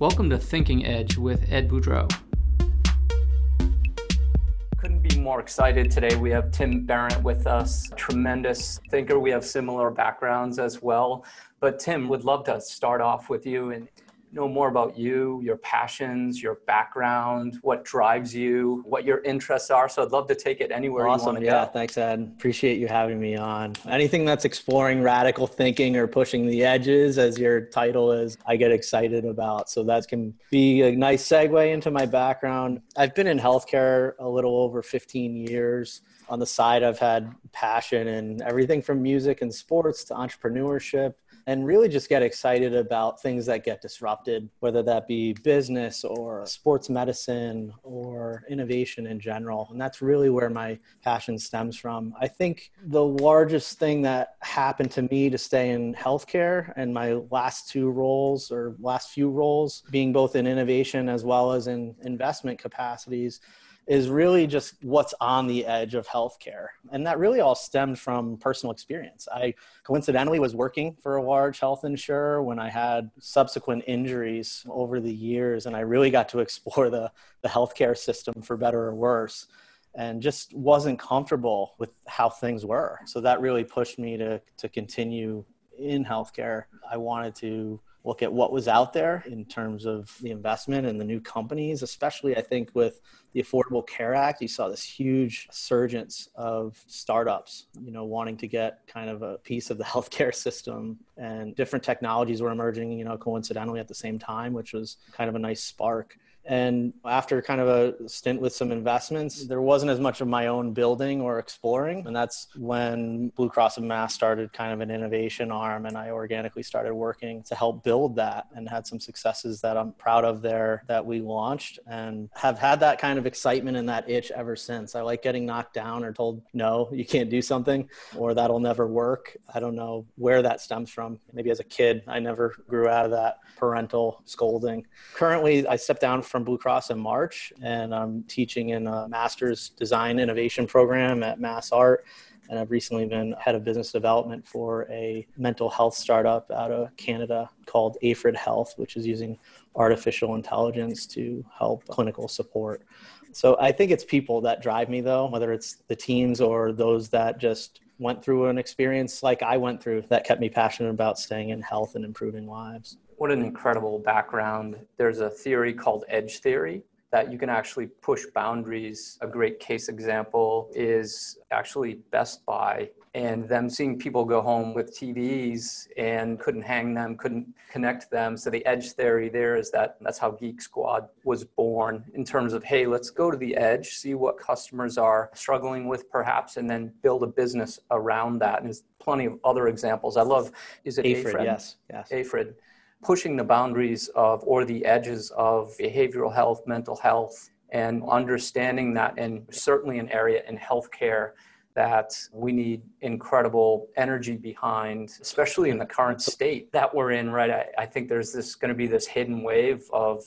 Welcome to Thinking Edge with Ed Boudreau. Couldn't be more excited today. We have Tim Barrett with us, tremendous thinker. We have similar backgrounds as well. But Tim, would love to start off with you and know more about you, your passions, your background, what drives you, what your interests are. So I'd love to take it anywhere awesome. yeah, go. thanks, Ed. Appreciate you having me on. Anything that's exploring radical thinking or pushing the edges, as your title is, I get excited about. So that can be a nice segue into my background. I've been in healthcare a little over 15 years. On the side, I've had passion in everything from music and sports to entrepreneurship and really just get excited about things that get disrupted, whether that be business or sports medicine or innovation in general. And that's really where my passion stems from. I think the largest thing that happened to me to stay in healthcare and my last two roles or last few roles being both in innovation as well as in investment capacities is really just what's on the edge of healthcare. And that really all stemmed from personal experience. I coincidentally was working for a large health insurer when I had subsequent injuries over the years, and I really got to explore the, the healthcare system for better or worse and just wasn't comfortable with how things were. So that really pushed me to, to continue in healthcare. I wanted to look at what was out there in terms of the investment and the new companies, especially I think with the Affordable Care Act, you saw this huge surgence of startups, you know, wanting to get kind of a piece of the healthcare system and different technologies were emerging, you know, coincidentally at the same time, which was kind of a nice spark. And after kind of a stint with some investments, there wasn't as much of my own building or exploring. And that's when Blue Cross of Mass started kind of an innovation arm. And I organically started working to help build that and had some successes that I'm proud of there that we launched and have had that kind of excitement and that itch ever since. I like getting knocked down or told, no, you can't do something or that'll never work. I don't know where that stems from. Maybe as a kid, I never grew out of that parental scolding. Currently, I stepped down from Blue Cross in March, and I'm teaching in a master's design innovation program at Mass Art. And I've recently been head of business development for a mental health startup out of Canada called Aifred Health, which is using artificial intelligence to help clinical support. So I think it's people that drive me, though, whether it's the teams or those that just went through an experience like I went through that kept me passionate about staying in health and improving lives. What an incredible background. There's a theory called edge theory that you can actually push boundaries. A great case example is actually Best Buy and them seeing people go home with TVs and couldn't hang them, couldn't connect them. So the edge theory there is that that's how Geek Squad was born in terms of, hey, let's go to the edge, see what customers are struggling with perhaps, and then build a business around that. And there's plenty of other examples. I love, is it Aifred? Aifred? Yes, yes. Aifred pushing the boundaries of or the edges of behavioral health, mental health, and understanding that, and certainly an area in healthcare that we need incredible energy behind, especially in the current state that we're in, right? I, I think there's this going to be this hidden wave of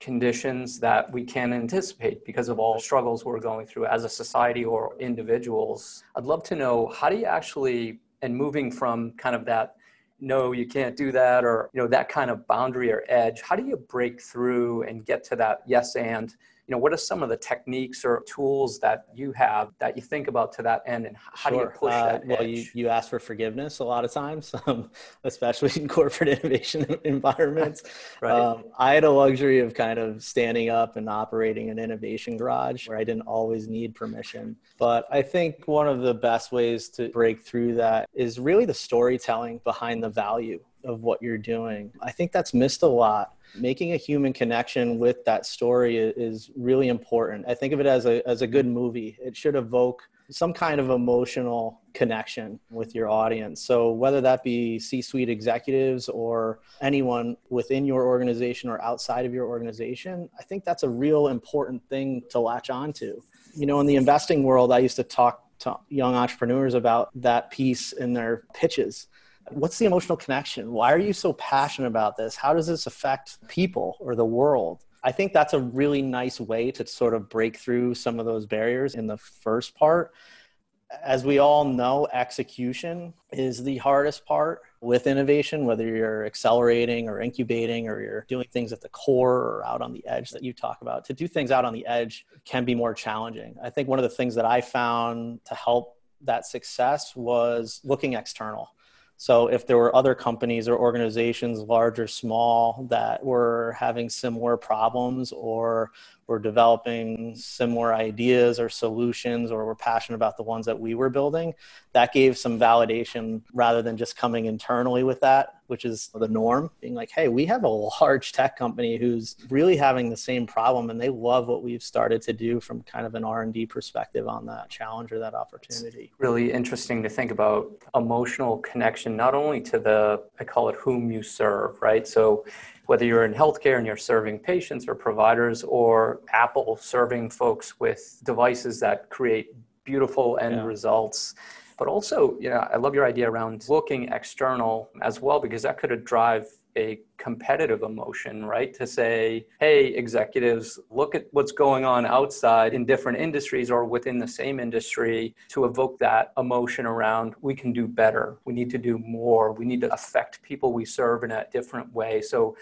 conditions that we can't anticipate because of all struggles we're going through as a society or individuals. I'd love to know how do you actually, and moving from kind of that no you can't do that or you know that kind of boundary or edge. How do you break through and get to that yes and you know what are some of the techniques or tools that you have that you think about to that end and how sure. do you push uh, that well edge? you, you ask for forgiveness a lot of times um, especially in corporate innovation environments right. um, i had a luxury of kind of standing up and operating an innovation garage where i didn't always need permission but i think one of the best ways to break through that is really the storytelling behind the value of what you're doing i think that's missed a lot making a human connection with that story is really important. I think of it as a, as a good movie. It should evoke some kind of emotional connection with your audience. So, whether that be C suite executives or anyone within your organization or outside of your organization, I think that's a real important thing to latch onto. You know, in the investing world, I used to talk to young entrepreneurs about that piece in their pitches what's the emotional connection? Why are you so passionate about this? How does this affect people or the world? I think that's a really nice way to sort of break through some of those barriers in the first part. as we all know, execution is the hardest part with innovation, whether you're accelerating or incubating or you're doing things at the core or out on the edge that you talk about. To do things out on the edge can be more challenging. I think one of the things that I found to help that success was looking external. So if there were other companies or organizations, large or small, that were having similar problems or were developing similar ideas or solutions or we're passionate about the ones that we were building, that gave some validation rather than just coming internally with that which is the norm being like hey we have a large tech company who's really having the same problem and they love what we've started to do from kind of an r&d perspective on that challenge or that opportunity. It's really interesting to think about emotional connection not only to the i call it whom you serve right? So whether you're in healthcare and you're serving patients or providers or apple serving folks with devices that create beautiful end yeah. results but also, you know, I love your idea around looking external as well, because that could drive a competitive emotion, right? To say, hey, executives, look at what's going on outside in different industries or within the same industry to evoke that emotion around we can do better. We need to do more. We need to affect people we serve in a different way. So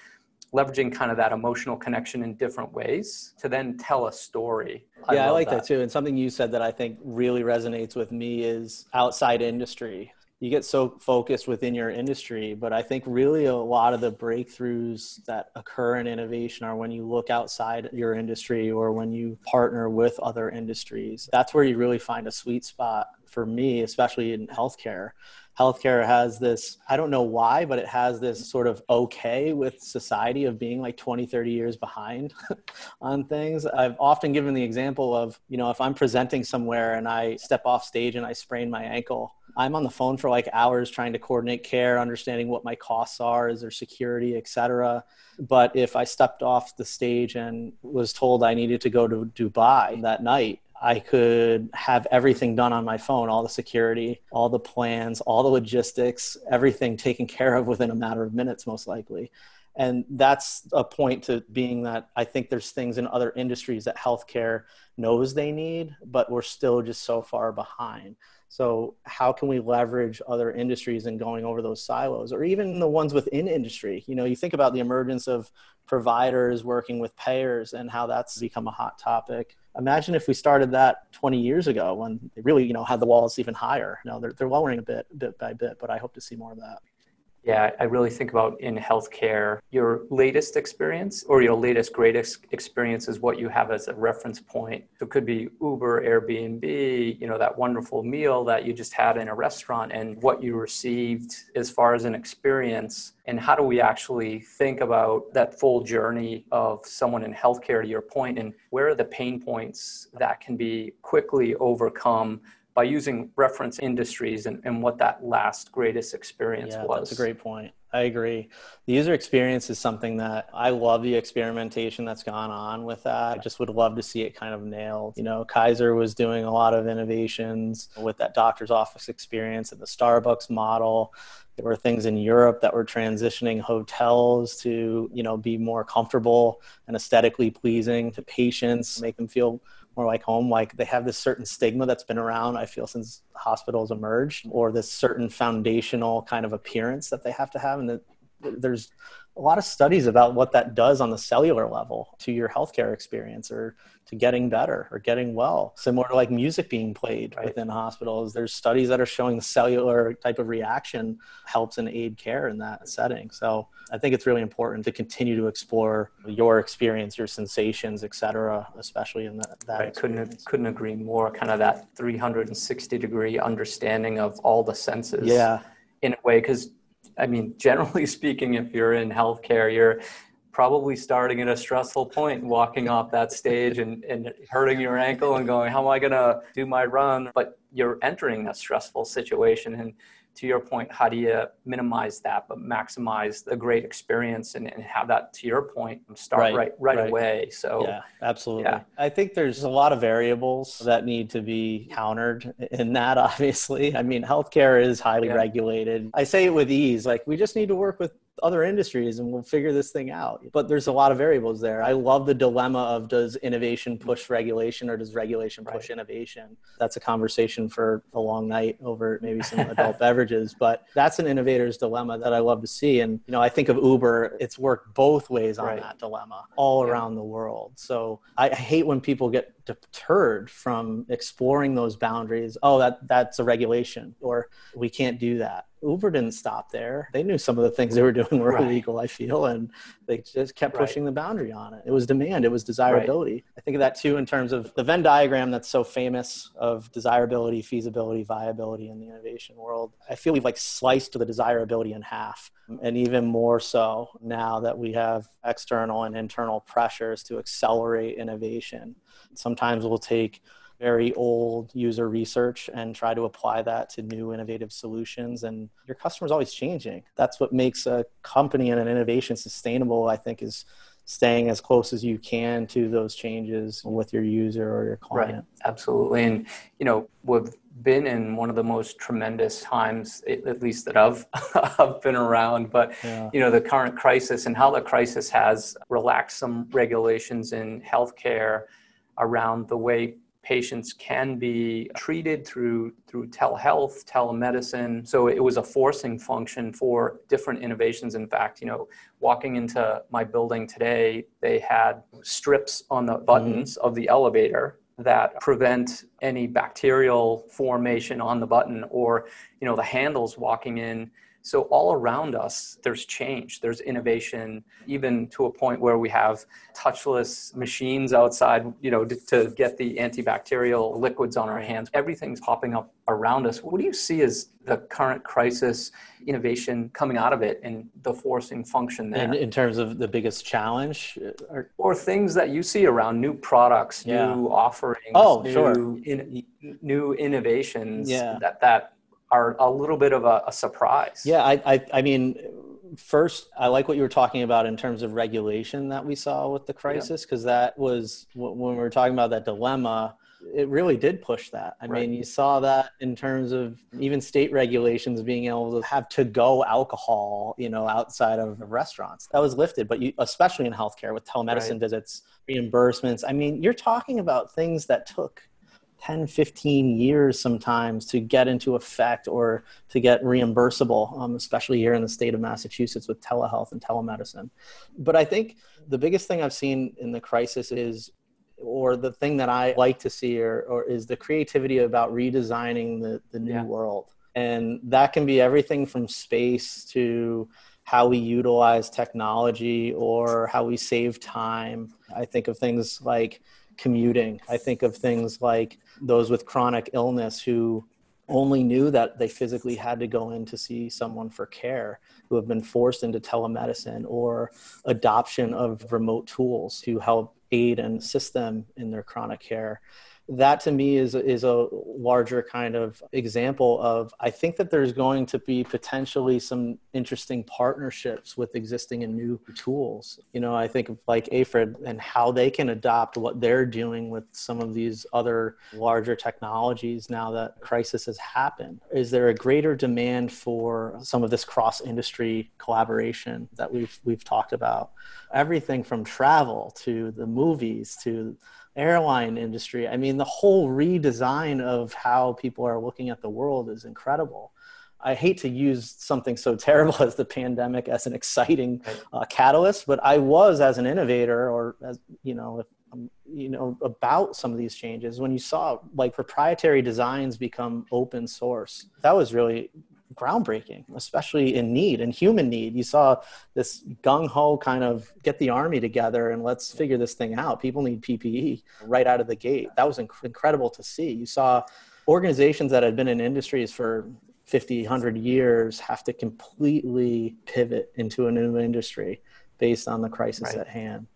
leveraging kind of that emotional connection in different ways to then tell a story. I yeah, I like that. that too. And something you said that I think really resonates with me is outside industry. You get so focused within your industry, but I think really a lot of the breakthroughs that occur in innovation are when you look outside your industry or when you partner with other industries. That's where you really find a sweet spot for me, especially in healthcare healthcare has this i don't know why but it has this sort of okay with society of being like 20 30 years behind on things. I've often given the example of you know if i'm presenting somewhere and i step off stage and i sprain my ankle i'm on the phone for like hours trying to coordinate care understanding what my costs are is there security etc but if i stepped off the stage and was told i needed to go to dubai that night I could have everything done on my phone, all the security, all the plans, all the logistics, everything taken care of within a matter of minutes, most likely. And that's a point to being that I think there's things in other industries that healthcare knows they need, but we're still just so far behind. So, how can we leverage other industries and in going over those silos, or even the ones within industry? You know, you think about the emergence of providers working with payers and how that's become a hot topic imagine if we started that 20 years ago when they really, you know, had the walls even higher. Know, they're, they're lowering a bit, bit by bit, but I hope to see more of that. Yeah, I really think about in healthcare, your latest experience or your latest greatest experience is what you have as a reference point. So it could be Uber, Airbnb, you know, that wonderful meal that you just had in a restaurant and what you received as far as an experience. And how do we actually think about that full journey of someone in healthcare to your point and where are the pain points that can be quickly overcome by using reference industries and, and what that last greatest experience yeah, was. That's a great point. I agree. The user experience is something that I love the experimentation that's gone on with that. I just would love to see it kind of nailed. You know, Kaiser was doing a lot of innovations with that doctor's office experience and the Starbucks model. There were things in Europe that were transitioning hotels to, you know, be more comfortable and aesthetically pleasing to patients, make them feel more like home like they have this certain stigma that's been around i feel since hospitals emerged or this certain foundational kind of appearance that they have to have and that there's a lot of studies about what that does on the cellular level to your healthcare experience or to getting better or getting well. Similar to like music being played right. within hospitals, there's studies that are showing the cellular type of reaction helps and aid care in that setting. So I think it's really important to continue to explore your experience, your sensations, et cetera, especially in that. that right. Couldn't couldn't agree more. Kind of that 360 degree understanding of all the senses. Yeah. In a way, because I mean, generally speaking, if you're in healthcare, you're probably starting at a stressful point, walking off that stage and, and hurting your ankle and going, how am I going to do my run? But you're entering a stressful situation. And to your point, how do you minimize that but maximize the great experience and, and have that to your point start right right, right, right. away? So yeah, absolutely. Yeah. I think there's a lot of variables that need to be countered in that. Obviously, I mean, healthcare is highly yeah. regulated. I say it with ease. Like we just need to work with other industries and we'll figure this thing out. But there's a lot of variables there. I love the dilemma of does innovation push regulation or does regulation push right. innovation? That's a conversation for a long night over maybe some adult beverages, but that's an innovator's dilemma that I love to see. And, you know, I think of Uber, it's worked both ways on right. that dilemma all yeah. around the world. So I hate when people get deterred from exploring those boundaries. Oh, that that's a regulation or we can't do that Uber didn't stop there. They knew some of the things they were doing were right. illegal, I feel, and they just kept pushing right. the boundary on it. It was demand, it was desirability. Right. I think of that too in terms of the Venn diagram that's so famous of desirability, feasibility, viability in the innovation world. I feel we've like sliced the desirability in half, and even more so now that we have external and internal pressures to accelerate innovation. Sometimes we'll take very old user research and try to apply that to new innovative solutions. And your customer's always changing. That's what makes a company and an innovation sustainable, I think, is staying as close as you can to those changes with your user or your client. Right. Absolutely. And, you know, we've been in one of the most tremendous times, at least that I've, I've been around, but, yeah. you know, the current crisis and how the crisis has relaxed some regulations in healthcare around the way patients can be treated through through telehealth, telemedicine. So it was a forcing function for different innovations. In fact, you know, walking into my building today, they had strips on the buttons mm-hmm. of the elevator that prevent any bacterial formation on the button or you know the handles walking in so all around us, there's change, there's innovation, even to a point where we have touchless machines outside, you know, to, to get the antibacterial liquids on our hands. Everything's popping up around us. What do you see as the current crisis innovation coming out of it and the forcing function there? In, in terms of the biggest challenge? Uh, or, or things that you see around new products, yeah. new offerings, oh, new, sure. in, new innovations yeah. that, that are a little bit of a, a surprise. Yeah, I, I, I, mean, first, I like what you were talking about in terms of regulation that we saw with the crisis, because yeah. that was when we were talking about that dilemma. It really did push that. I right. mean, you saw that in terms of even state regulations being able to have to go alcohol, you know, outside of restaurants. That was lifted, but you, especially in healthcare with telemedicine right. visits, reimbursements. I mean, you're talking about things that took 10, 15 years sometimes to get into effect or to get reimbursable, um, especially here in the state of Massachusetts with telehealth and telemedicine. But I think the biggest thing I've seen in the crisis is, or the thing that I like to see, or, or is the creativity about redesigning the, the new yeah. world. And that can be everything from space to how we utilize technology or how we save time. I think of things like commuting. I think of things like those with chronic illness who only knew that they physically had to go in to see someone for care who have been forced into telemedicine or adoption of remote tools to help aid and assist them in their chronic care that to me is is a larger kind of example of I think that there's going to be potentially some interesting partnerships with existing and new tools. You know, I think of like Aifred and how they can adopt what they're doing with some of these other larger technologies now that crisis has happened. Is there a greater demand for some of this cross industry collaboration that we've we've talked about? Everything from travel to the movies to airline industry. I mean, the whole redesign of how people are looking at the world is incredible. I hate to use something so terrible as the pandemic as an exciting uh, catalyst, but I was as an innovator, or as you know, if, um, you know, about some of these changes. When you saw like proprietary designs become open source, that was really groundbreaking, especially in need and human need. You saw this gung ho kind of get the army together and let's figure this thing out. People need PPE right out of the gate. That was inc- incredible to see. You saw organizations that had been in industries for 50, 100 years have to completely pivot into a new industry based on the crisis right. at hand.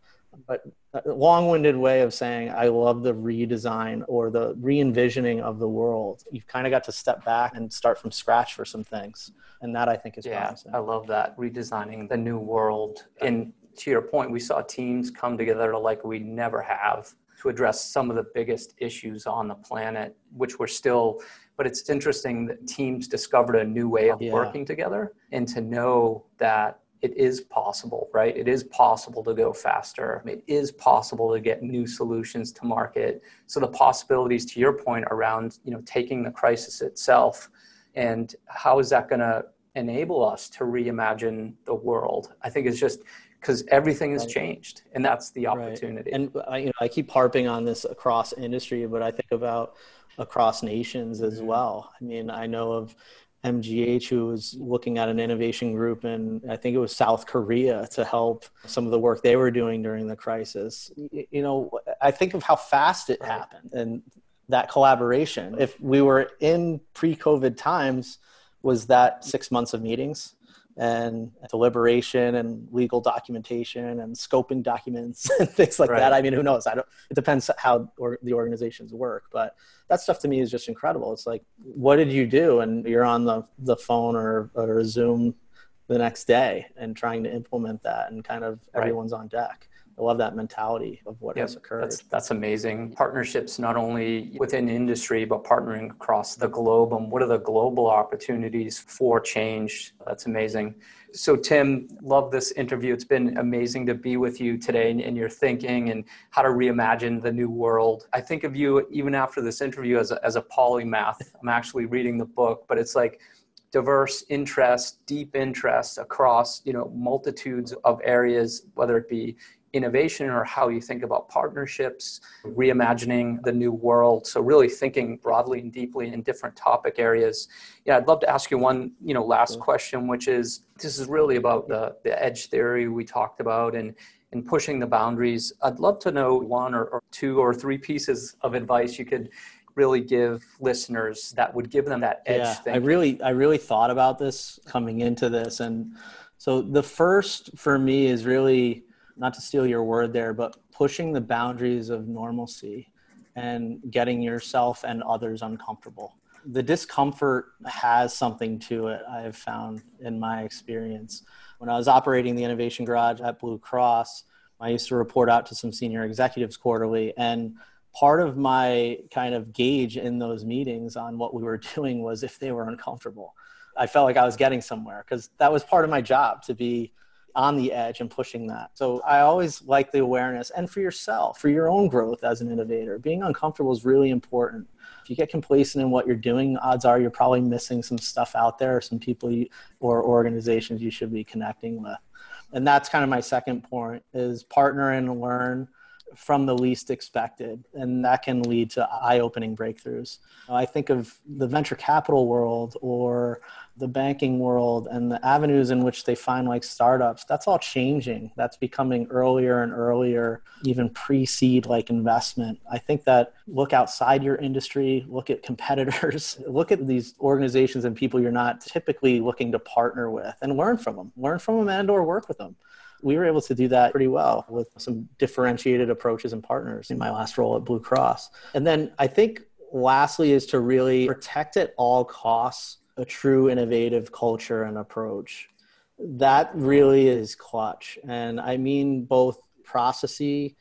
But a long-winded way of saying I love the redesign or the re-envisioning of the world. You've kind of got to step back and start from scratch for some things, and that I think is yeah, promising. I love that redesigning the new world. And to your point, we saw teams come together like we never have to address some of the biggest issues on the planet, which we're still. But it's interesting that teams discovered a new way of yeah. working together, and to know that it is possible, right? It is possible to go faster. It is possible to get new solutions to market. So the possibilities, to your point, around you know taking the crisis itself, and how is that going to enable us to reimagine the world? I think it's just because everything has changed, and that's the opportunity. Right. And I, you know, I keep harping on this across industry, but I think about across nations as mm-hmm. well. I mean, I know of MGH who was looking at an innovation group in I think it was South Korea to help some of the work they were doing during the crisis. You know, I think of how fast it happened and that collaboration. If we were in pre-COVID times, was that six months of meetings? And deliberation and legal documentation and scoping documents and things like right. that. I mean, who knows? I don't. It depends how or the organizations work, but that stuff to me is just incredible. It's like, what did you do? And you're on the the phone or or Zoom the next day and trying to implement that, and kind of everyone's right. on deck. I love that mentality of what yep, has occurred. That's, that's amazing. Partnerships not only within industry, but partnering across the globe. And what are the global opportunities for change? That's amazing. So, Tim, love this interview. It's been amazing to be with you today in, in your thinking and how to reimagine the new world. I think of you even after this interview as a, as a polymath. I'm actually reading the book, but it's like, diverse interest, deep interest across you know multitudes of areas, whether it be innovation or how you think about partnerships, reimagining the new world. So really thinking broadly and deeply in different topic areas. Yeah, I'd love to ask you one, you know, last question, which is this is really about the, the edge theory we talked about and and pushing the boundaries. I'd love to know one or, or two or three pieces of advice you could really give listeners that would give them that edge yeah, thing. I really I really thought about this coming into this and so the first for me is really not to steal your word there, but pushing the boundaries of normalcy and getting yourself and others uncomfortable. The discomfort has something to it, I have found in my experience. When I was operating the Innovation Garage at Blue Cross, I used to report out to some senior executives quarterly. And part of my kind of gauge in those meetings on what we were doing was if they were uncomfortable. I felt like I was getting somewhere because that was part of my job to be on the edge and pushing that. So I always like the awareness and for yourself, for your own growth as an innovator, being uncomfortable is really important. If you get complacent in what you're doing, odds are you're probably missing some stuff out there, some people you, or organizations you should be connecting with. And that's kind of my second point is partner and learn from the least expected and that can lead to eye-opening breakthroughs. I think of the venture capital world or the banking world and the avenues in which they find like startups that's all changing. That's becoming earlier and earlier even pre-seed like investment. I think that look outside your industry look at competitors look at these organizations and people you're not typically looking to partner with and learn from them learn from them and or work with them we were able to do that pretty well with some differentiated approaches and partners in my last role at blue cross and then i think lastly is to really protect at all costs a true innovative culture and approach. That really is clutch. And I mean both processy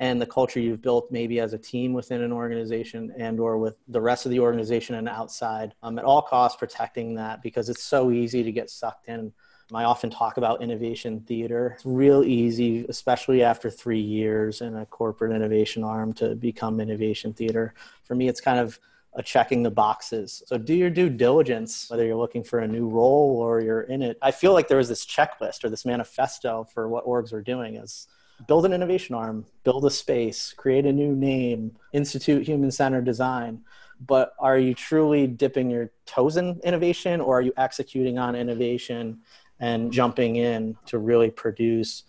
and the culture you've built maybe as a team within an organization and or with the rest of the organization and outside um, at all costs protecting that because it's so easy to get sucked in I often talk about innovation theater. It's real easy, especially after three years in a corporate innovation arm, to become innovation theater. For me, it's kind of a checking the boxes. So do your due diligence, whether you're looking for a new role or you're in it. I feel like there was this checklist or this manifesto for what orgs are doing is build an innovation arm, build a space, create a new name, institute human centered design. But are you truly dipping your toes in innovation or are you executing on innovation and jumping in to really produce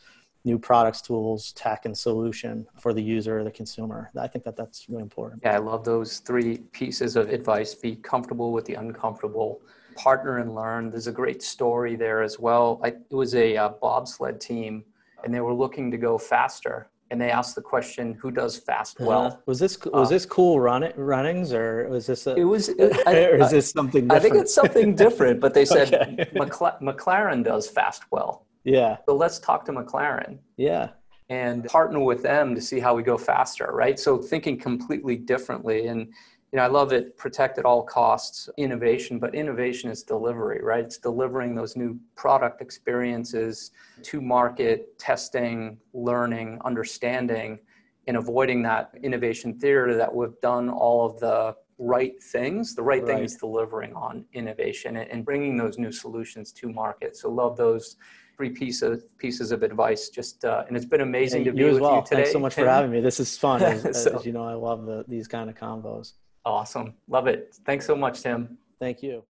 new products, tools, tech, and solution for the user or the consumer. I think that that's really important. Yeah, I love those three pieces of advice. Be comfortable with the uncomfortable. Partner and learn. There's a great story there as well. I, it was a uh, bobsled team, and they were looking to go faster. And they asked the question, "Who does fast uh-huh. well?" Uh, was this was uh, this cool run runnings, or was this? A, it was. I, or is this something? Different? I think it's something different. But they said okay. McLaren does fast well. Yeah. So let's talk to McLaren. Yeah. And partner with them to see how we go faster, right? So thinking completely differently. And you know, I love it, protect at all costs innovation, but innovation is delivery, right? It's delivering those new product experiences to market, testing, learning, understanding, and avoiding that innovation theater that we've done all of the right things. The right, right. thing is delivering on innovation and bringing those new solutions to market. So, love those three pieces pieces of advice. Just uh, and it's been amazing to be with well. you today. Thanks so much for having me. This is fun. As, so, as you know, I love the, these kind of combos. Awesome. Love it. Thanks so much, Tim. Thank you.